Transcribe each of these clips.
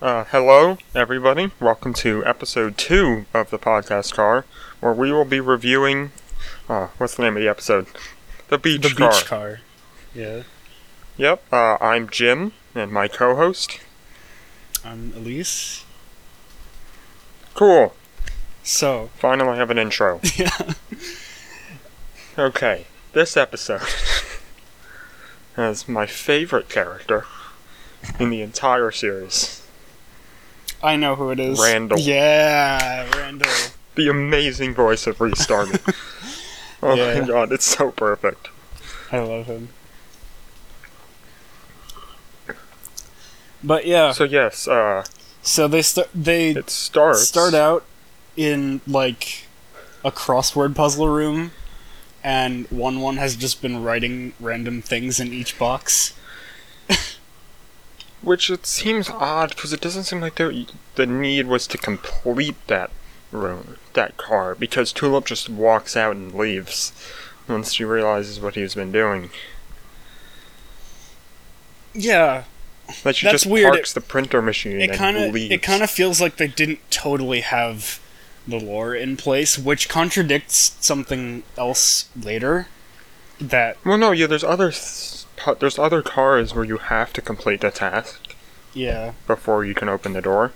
Uh, hello, everybody. Welcome to episode two of the podcast car, where we will be reviewing. Uh, what's the name of the episode? The beach The car. beach car. Yeah. Yep. Uh, I'm Jim, and my co-host. I'm Elise. Cool. So, Finally, have an intro. yeah. Okay, this episode has my favorite character in the entire series. I know who it is. Randall. Yeah, Randall. The amazing voice of Rhys Darby. oh Yeah. my god, it's so perfect. I love him. But yeah, So yes, uh, so they start they it starts. start out in like a crossword puzzle room and one one has just been writing random things in each box. Which it seems odd because it doesn't seem like there, the need was to complete that room, that car, because Tulip just walks out and leaves once she realizes what he's been doing. Yeah, she That's just weird. parks the printer machine it kind of leaves. it kind of feels like they didn't totally have the lore in place, which contradicts something else later. That Well, no, yeah. There's other s- pu- there's other cars where you have to complete the task yeah, before you can open the door.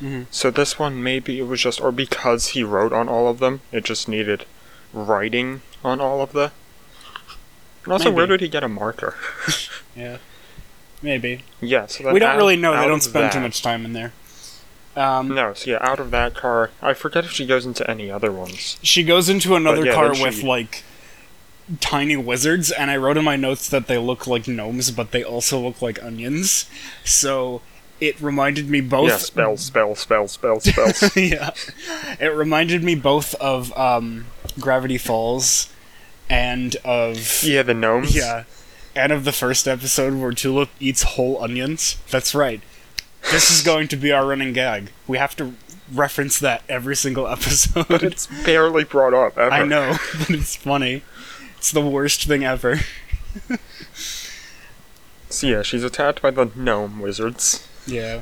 Mhm. So this one maybe it was just, or because he wrote on all of them, it just needed writing on all of the. And also, where did he get a marker? yeah, maybe yeah, so we don't out- really know. They don't spend too much time in there. Um, No, so yeah, out of that car, I forget if she goes into any other ones. She goes into another yeah, car with she- like tiny wizards, and I wrote in my notes that they look like gnomes, but they also look like onions. So it reminded me both. Yeah, spell, spell, spell, spell, spells. yeah, it reminded me both of um, Gravity Falls and of yeah, the gnomes. yeah, and of the first episode where Tulip eats whole onions. That's right. This is going to be our running gag. We have to reference that every single episode. But it's barely brought up ever. I know, but it's funny. It's the worst thing ever. So yeah, she's attacked by the gnome wizards. Yeah.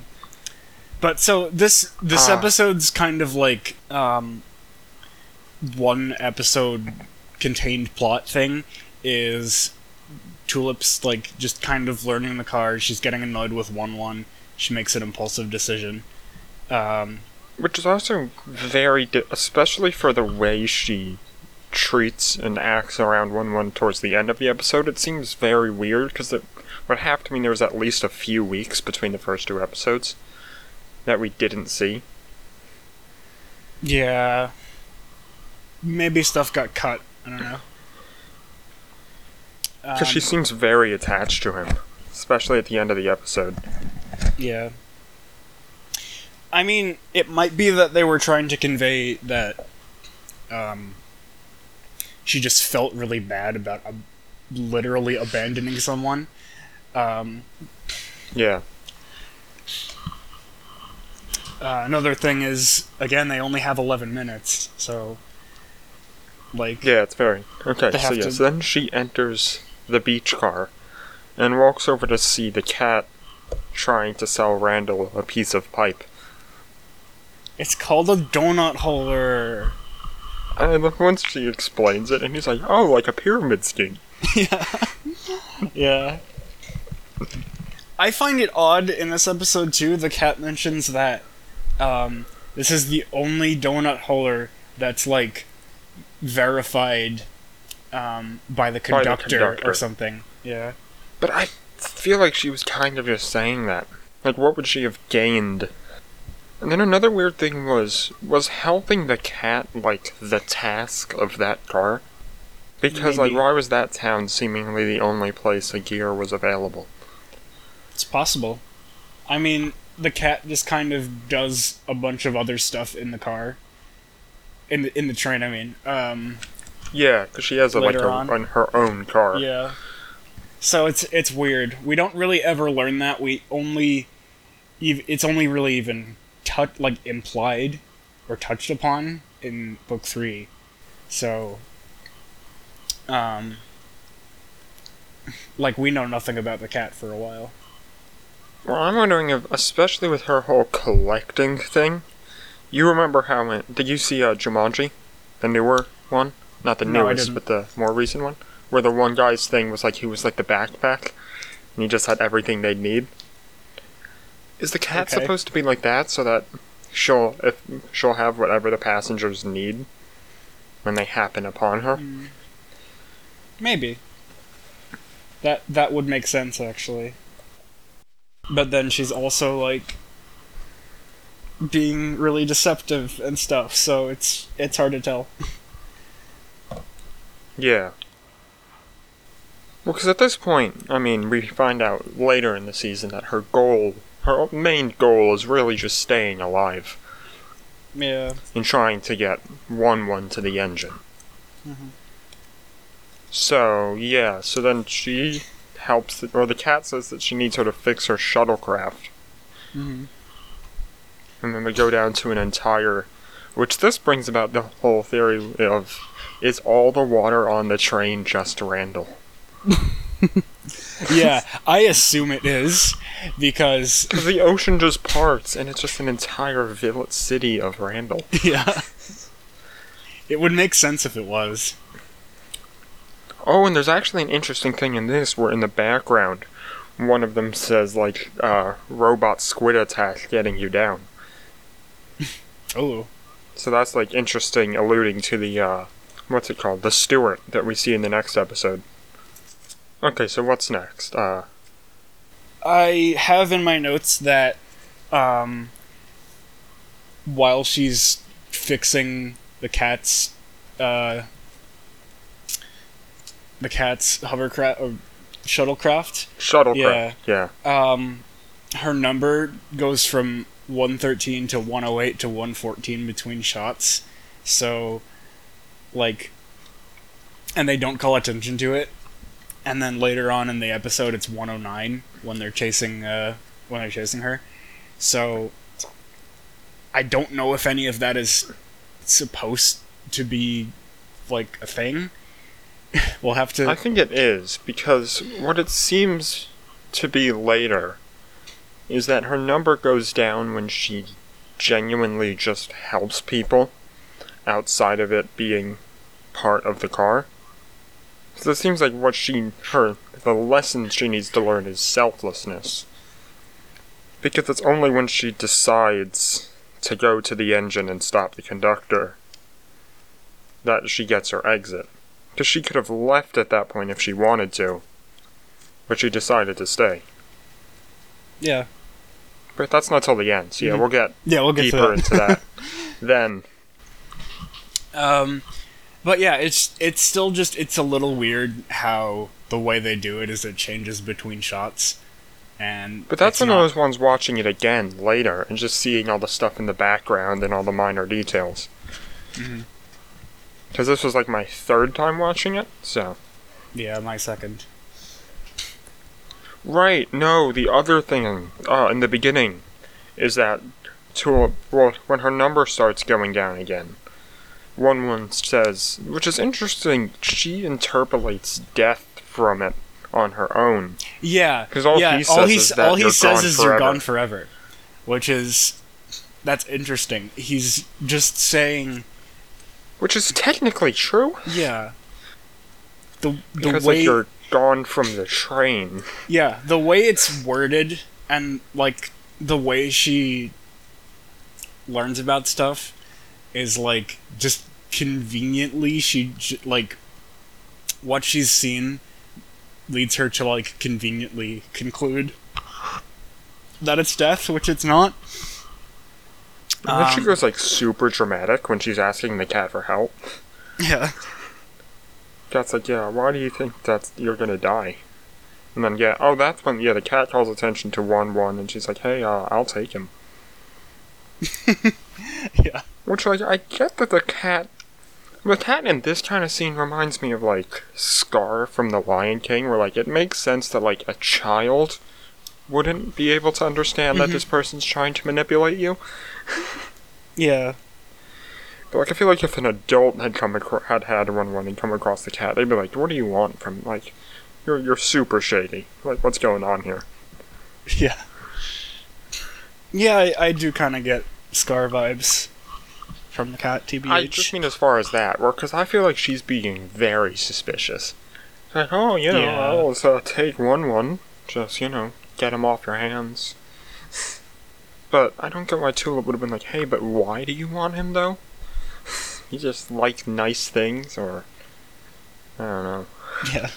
But so this this Ah. episode's kind of like um one episode contained plot thing is Tulip's like just kind of learning the car, she's getting annoyed with one one, she makes an impulsive decision. Um Which is also very, di- especially for the way she treats and acts around 1 1 towards the end of the episode, it seems very weird because it would have to mean there was at least a few weeks between the first two episodes that we didn't see. yeah. Maybe stuff got cut. I don't know. Because she Um, seems very attached to him, especially at the end of the episode. Yeah. I mean, it might be that they were trying to convey that um, she just felt really bad about ab- literally abandoning someone. Um, Yeah. uh, another thing is, again, they only have 11 minutes, so. Like, Yeah, it's very. Okay, so yeah, to- so then she enters the beach car and walks over to see the cat trying to sell Randall a piece of pipe. it's called a donut holder. And once she explains it, and he's like, oh, like a pyramid scheme. yeah. yeah. I find it odd in this episode too. The cat mentions that um, this is the only donut holder that's like verified um, by the By the conductor. or something. Yeah. But I feel like she was kind of just saying that. Like, what would she have gained? And then another weird thing was, was helping the cat, like, the task of that car? Because, like, why was that town seemingly the only place a gear was available? It's possible. I mean, the cat just kind of does a bunch of other stuff in the car. In the in the train, I mean. Um, Yeah, because she has a, like a, on. on her own car. Yeah. So it's it's weird. We don't really ever learn that. We only, ev- it's only really even touch like implied or touched upon in book three. So, um, like we know nothing about the cat for a while. Well, I'm wondering if, especially with her whole collecting thing, you remember how did you see uh, Jumanji, the newer one, not the No, newest, but the more recent one, where the one guy's thing was like he was like the backpack, and he just had everything they'd need. Is the cat Okay. supposed to be like that so that she'll if she'll have whatever the passengers need when they happen upon her? Hmm. Maybe. That that would make sense actually. But then she's also like being really deceptive and stuff, so it's it's hard to tell. Yeah. Well, because at this point, I mean, we find out later in the season that her goal, her main goal, is really just staying alive Yeah. and trying to get one one to the engine. Mhm. So yeah, so then she helps, or the cat says that she needs her to fix her shuttlecraft, Mm-hmm. and then they go down to an entire, which this brings about the whole theory of, is all the water on the train just Randall? Yeah, I assume it is because Because the ocean just parts, and it's just an entire village city of Randall. yeah. It would make sense if it was. Oh, and there's actually an interesting thing in this, where in the background, one of them says, like, uh, robot squid attack getting you down. Oh. So that's, like, interesting, alluding to the, uh, what's it called? The Steward that we see in the next episode. Okay, so what's next? Uh, I have in my notes that um, while she's fixing the cat's uh, the cat's hovercraft or shuttlecraft, shuttlecraft. Yeah. um, her number goes from 113 to 108 to 114 between shots. So, like, and they don't call attention to it. And then later on in the episode, it's 109 when they're chasing, uh, when they're chasing her. So, I don't know if any of that is supposed to be like a thing. we'll have to. I think it is because what it seems to be later is that her number goes down when she genuinely just helps people outside of it being part of the car. So it seems like what she her the lesson she needs to learn is selflessness. Because it's only when she decides to go to the engine and stop the conductor that she gets her exit. Because she could have left at that point if she wanted to. But she decided to stay. yeah. But that's not till the end. So yeah, Mhm. we'll get Yeah, we'll get deeper that. into that. then. Um, but yeah, it's it's still just it's a little weird how the way they do it is it changes between shots, and But that's one not- of those ones watching it again later and just seeing all the stuff in the background and all the minor details. Because this was like my third time watching it, so. Yeah, my second. Right, no, the other thing uh, in the beginning is that to well, when her number starts going down again, one one says, which is interesting, she interpolates death from it on her own. Yeah, 'Cause all yeah, he all says he, is that all he you're says gone is you're forever. gone forever, which is that's interesting. He's just saying, Which is technically true, yeah. The the because way like you're gone from the train. Yeah, the way it's worded and like the way she learns about stuff is like just conveniently she like what she's seen leads her to like conveniently conclude that it's death, which it's not. And then she Um, goes like super dramatic when she's asking the cat for help. Yeah. Cat's like, yeah, why do you think that you're gonna die? And then yeah, oh that's when yeah the cat calls attention to one one and she's like, hey, uh, I'll take him. Yeah. Which like I get that the cat, the cat in this kind of scene reminds me of like Scar from The Lion King, where like it makes sense that like a child wouldn't be able to understand that Mhm. this person's trying to manipulate you. Yeah. But like I feel like if an adult had come acro- had had one run and come across the cat, they'd be like, "What do you want from like, you're you're super shady. Like what's going on here?" Yeah. Yeah, I, I do kind of get Scar vibes from the cat, TBH. I just mean as far as that, because I feel like she's being very suspicious. Like, oh, you know, Yeah. I'll uh, take one one, just you know, get him off your hands. But I don't get why Tulip would have been like, hey, but why do you want him though? he just likes nice things, or I don't know. Yeah.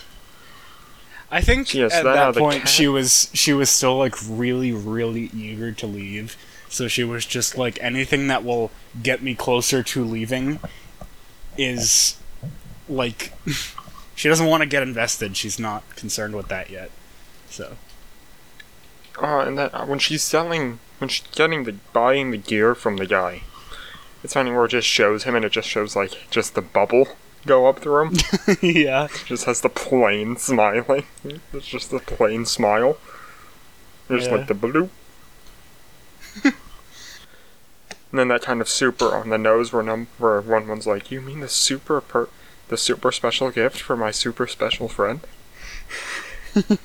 I think Yes, at that- that point cat- she was she was still like really really eager to leave. So she was just like anything that will get me closer to leaving is like she doesn't want to get invested. She's not concerned with that yet. So Oh, and that uh, when she's selling, when she's getting the buying the gear from the guy, it's funny where it just shows him and it just shows like just the bubble go up through him. yeah. just has the plain smiling. It's just the plain smile. There's Yeah. like the bloop. and then that kind of super on the nose where num where one one's like, You mean the super per the super special gift for my super special friend?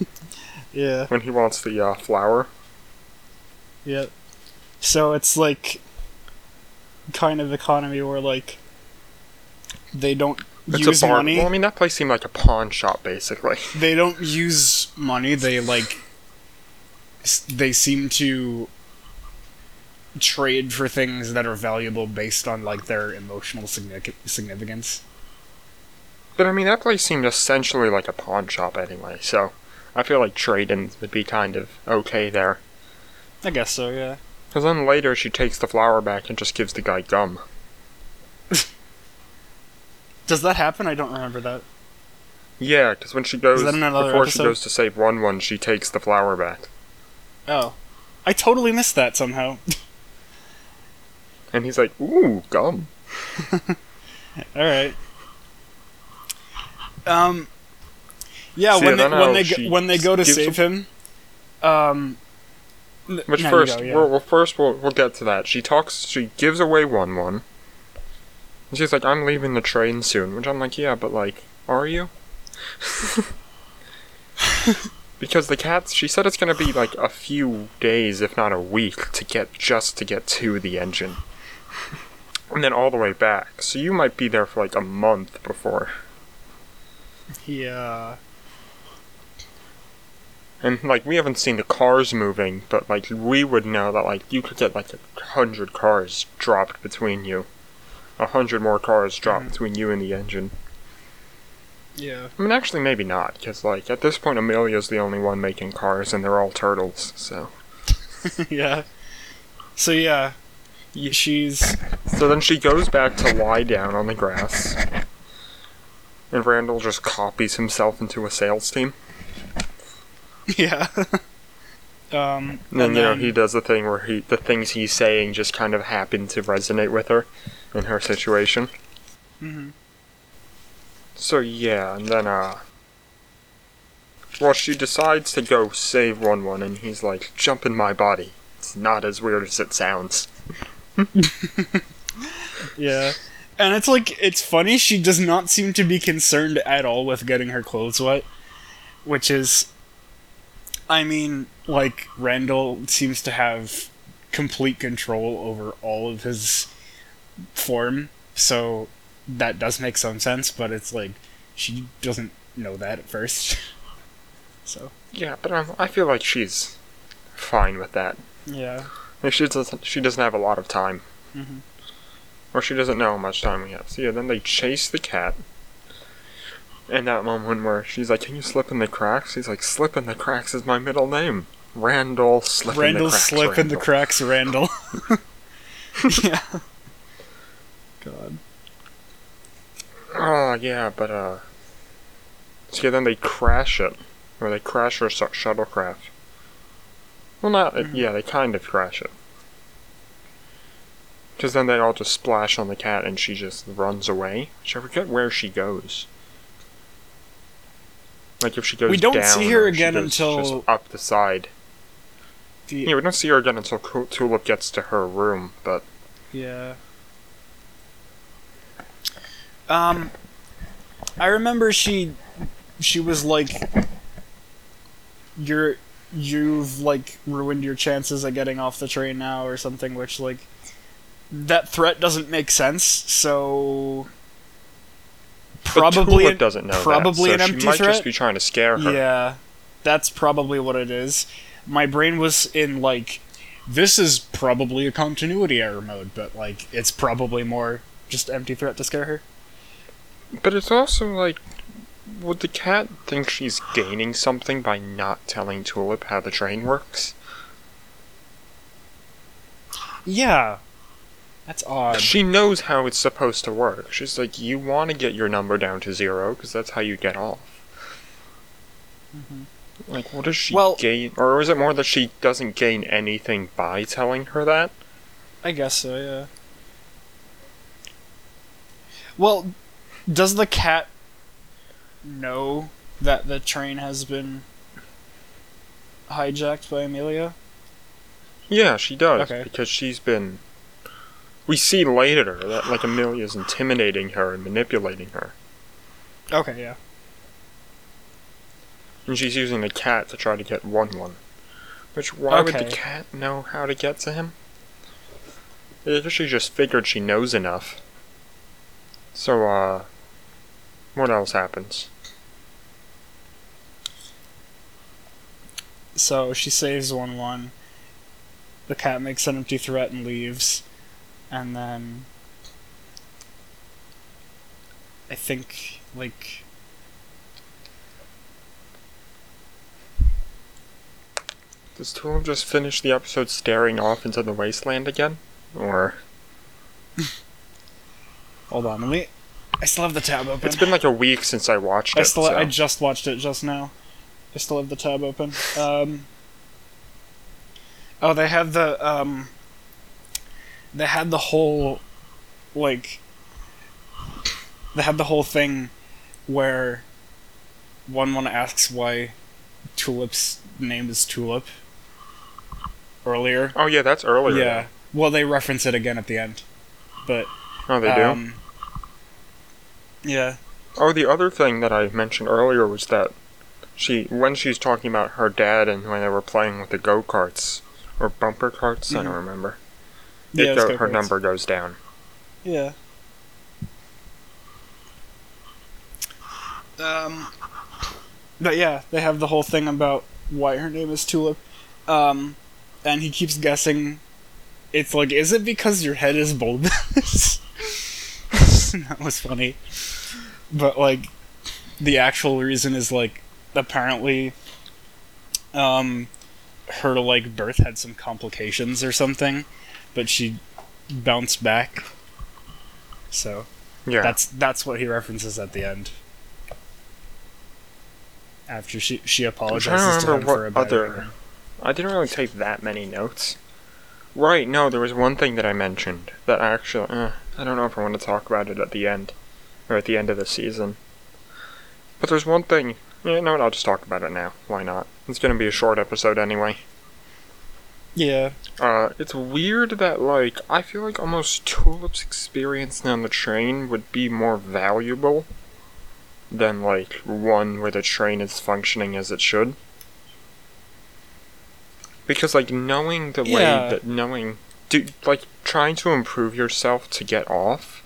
Yeah. When he wants the uh, flower. Yeah. So it's like kind of economy where like they don't It's use a bar money. well, I mean that place seemed like a pawn shop basically. they don't use money. They like they seem to trade for things that are valuable based on like their emotional signific- significance. But I mean that place seemed essentially like a pawn shop anyway, so I feel like trading would be kind of okay there. I guess so. Yeah. Because then later she takes the flower back and just gives the guy gum. Does that happen? I don't remember that. Yeah, because when she goes that in another before episode? she goes to save one one, she takes the flower back, Oh, I totally missed that somehow. and he's like, "Ooh, gum." All right. Um. Yeah, So, when they, when they go, when they go to save him, um. Which no, first, go, yeah. well, well, first we'll we'll get to that. She talks, she gives away one one. And she's like, "I'm leaving the train soon," which I'm like, "Yeah, but like, are you?" because the cats, she said it's gonna be like a few days, if not a week, to get just to get to the engine, and then all the way back. So you might be there for like a month before. Yeah. And like we haven't seen the cars moving, but like we would know that like you could get like a hundred cars dropped between you, a hundred more cars dropped Mhm. between you and the engine. Yeah. I mean, actually, maybe not, because like at this point, Amelia's the only one making cars, and they're all turtles. So, yeah. So yeah, she's so then she goes back to lie down on the grass, and Randall just copies himself into a sales team. yeah. um. And and you know he does the thing where he the things he's saying just kind of happen to resonate with her in her situation. Mhm. So yeah, and then uh well she decides to go save one one and he's like, jump in my body. It's not as weird as it sounds. Yeah. And it's like it's funny she does not seem to be concerned at all with getting her clothes wet, which is I mean, like Randall seems to have complete control over all of his form, so that does make some sense, but it's like she doesn't know that at first. so, Yeah, but um, I feel like she's fine with that. yeah. Like she doesn't she doesn't have a lot of time. Mhm. Or she doesn't know how much time we have. So yeah, then they chase the cat. And that moment where she's like, Can you slip in the cracks? He's like, Slip in the cracks is my middle name. Randall Slip in Randall the cracks. slip in the cracks, Randall. yeah. God. Oh yeah, but uh So yeah, then they crash it. Or they crash her sh- shuttlecraft. Well not Mhm. yeah, they kind of crash it. Because then they all just splash on the cat and she just runs away. Which I forget where she goes. Like if she goes We don't down see her again goes until- up the side. The- Yeah, we don't see her again until Tulip gets to her room, but Yeah. Um, I remember she, she was like, "You're, you've like ruined your chances of getting off the train now or something which like that threat doesn't make sense so probably Tulip doesn't know probably that, so an empty she might threat. just be trying to scare her. yeah that's probably what it is. My brain was in like this is probably a continuity error mode but like it's probably more just empty threat to scare her. But it's also like, would the cat think she's gaining something by not telling Tulip how the train works? yeah that's odd She knows how it's supposed to work. She's like, you want to get your number down to zero because that's how you get off. Mm-hmm. Like, what does she Well- gain? Or is it more that she doesn't gain anything by telling her that? I guess so, yeah. Well, does the cat know that the train has been hijacked by Amelia? Yeah, she does. Okay. Because she's been. We see later that, like, Amelia's intimidating her and manipulating her. Okay, yeah. And she's using the cat to try to get 1 1. Which, why would the cat know how to get to him? She just figured she knows enough. So, uh. What else happens? So she saves 1 1. The cat makes an empty threat and leaves. And then. I think, like. Does Tulip just finish the episode staring off into the wasteland again? Or. Hold on, let me. I still have the tab open. It's been like a week since I watched it. I still so- I just watched it just now. I still have the tab open. Um, oh, they had the um, they had the whole like they had the whole thing where one one asks why Tulip's name is Tulip earlier. Oh, yeah, that's earlier. Yeah. Well, they reference it again at the end, but Oh, they do? Yeah. Oh, the other thing that I mentioned earlier was that she, when she's talking about her dad and when they were playing with the go karts or bumper carts, I don't Mhm. remember. Yeah, It it's go, her number goes down. Yeah. Um, but yeah, they have the whole thing about why her name is Tulip. Um, and he keeps guessing. It's like, is it because your head is bulbous? that was funny. But like, the actual reason is like, apparently, um, her like birth had some complications or something, but she bounced back. So Yeah. that's that's what he references at the end. After she she apologizes to him for a bad other- I didn't really take that many notes. Right, no, there was one thing that I mentioned that actually, uh, I don't know if I want to talk about it at the end, or at the end of the season. But there's one thing, yeah, no, I'll just talk about it now. Why not? It's gonna be a short episode anyway. Yeah, Uh, it's weird that, like, I feel like almost Tulip's experience on the train would be more valuable than, like, one where the train is functioning as it should. Because, like, knowing the Yeah. way that, knowing, do, like, trying to improve yourself to get off,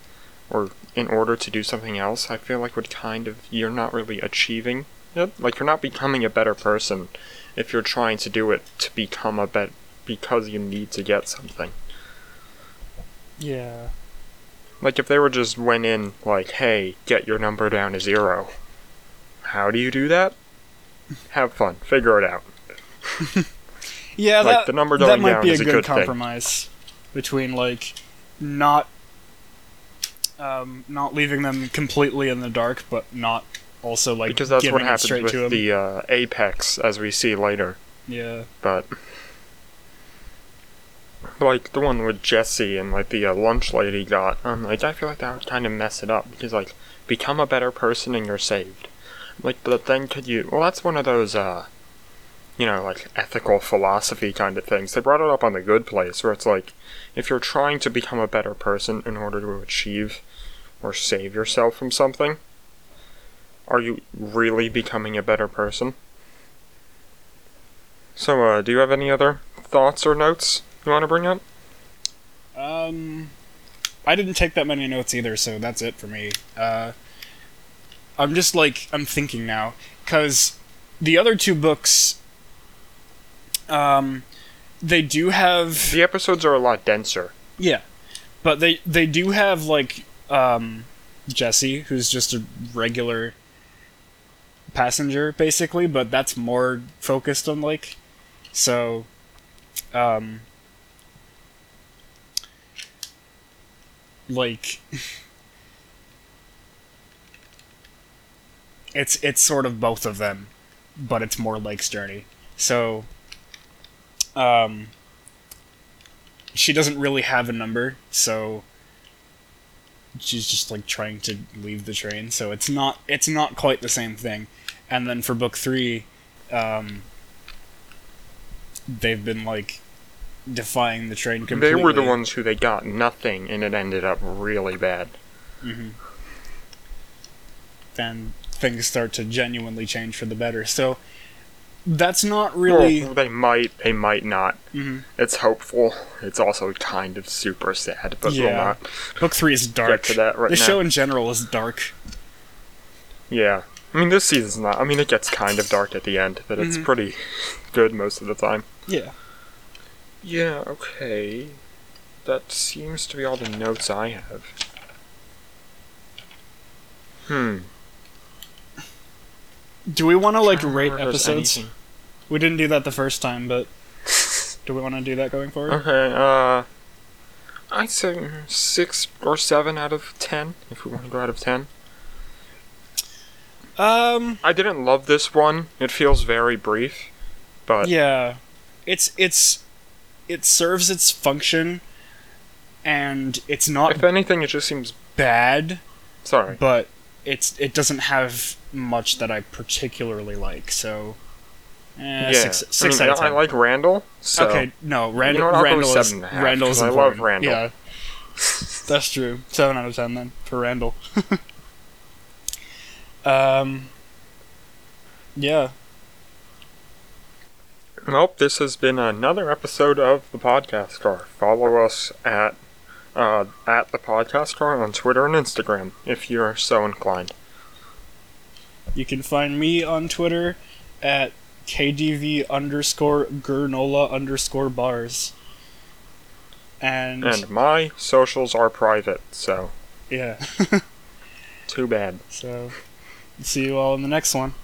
or in order to do something else, I feel like would kind of, you're not really achieving it. Like, you're not becoming a better person if you're trying to do it to become a bet because you need to get something. yeah, Like if they were just went in like, "Hey, get your number down to zero. How do you do that? Have fun. Figure it out. yeah. Like, that the number that might be a good, good thing. compromise between like not um, not leaving them completely in the dark, but not also like Because that's what happens with the uh, Apex, as we see later. yeah. But like the one with Jesse and like the uh, lunch lady got, um, like I feel like that would kind of mess it up because like become a better person and you're saved. Like, but then could you? Well, that's one of those, uh, you know, like ethical philosophy kind of things. They brought it up on the Good Place, where it's like, if you're trying to become a better person in order to achieve or save yourself from something, are you really becoming a better person? So, uh, do you have any other thoughts or notes you want to bring up? Um, I didn't take that many notes either, so that's it for me. Uh, I'm just like I'm thinking now because the other two books, um, they do have The episodes are a lot denser. yeah, but they they do have like um, Jesse, who's just a regular passenger basically, but that's more focused on like so. Um, like it's it's sort of both of them, but it's more Lake's journey. So, um, she doesn't really have a number, so she's just like trying to leave the train. So it's not it's not quite the same thing. And then for book three, um, they've been like defying the train completely. They were the ones who they got nothing, and it ended up really bad. Mm-hmm. And things start to genuinely change for the better. So that's not really. Well, they might, they might not. Mhm. It's hopeful. It's also kind of super sad, but we'll Yeah. not Book three is dark. get to that right the now. show in general is dark. Yeah. I mean, this season's not. I mean, it gets kind of dark at the end, but it's Mhm. pretty good most of the time. Yeah. Yeah, okay. That seems to be all the notes I have. Hmm. Do we want to like rate remember if there's episodes? anything. We didn't do that the first time, but do we want to do that going forward? Okay, uh. I'd say six or seven out of ten, if we want to go out of ten. Um. I didn't love this one. It feels very brief, but Yeah. It's it's it serves its function, and it's not if anything, it just seems. bad, Sorry. but it's it doesn't have much that I particularly like. So. Eh, yeah, six, six I, mean, of I like Randall. So okay, no, Rand- You know what, Randall is seven and a half, Randall's I love. Randall. Yeah, that's true. Seven out of ten then for Randall. um. Yeah. Well, this has been another episode of the Podcast Car. Follow us at uh, at the Podcast Car on Twitter and Instagram if you're so inclined. You can find me on Twitter at KDV underscore Gurnola underscore bars. And, And my socials are private, so yeah, too bad. so see you all in the next one.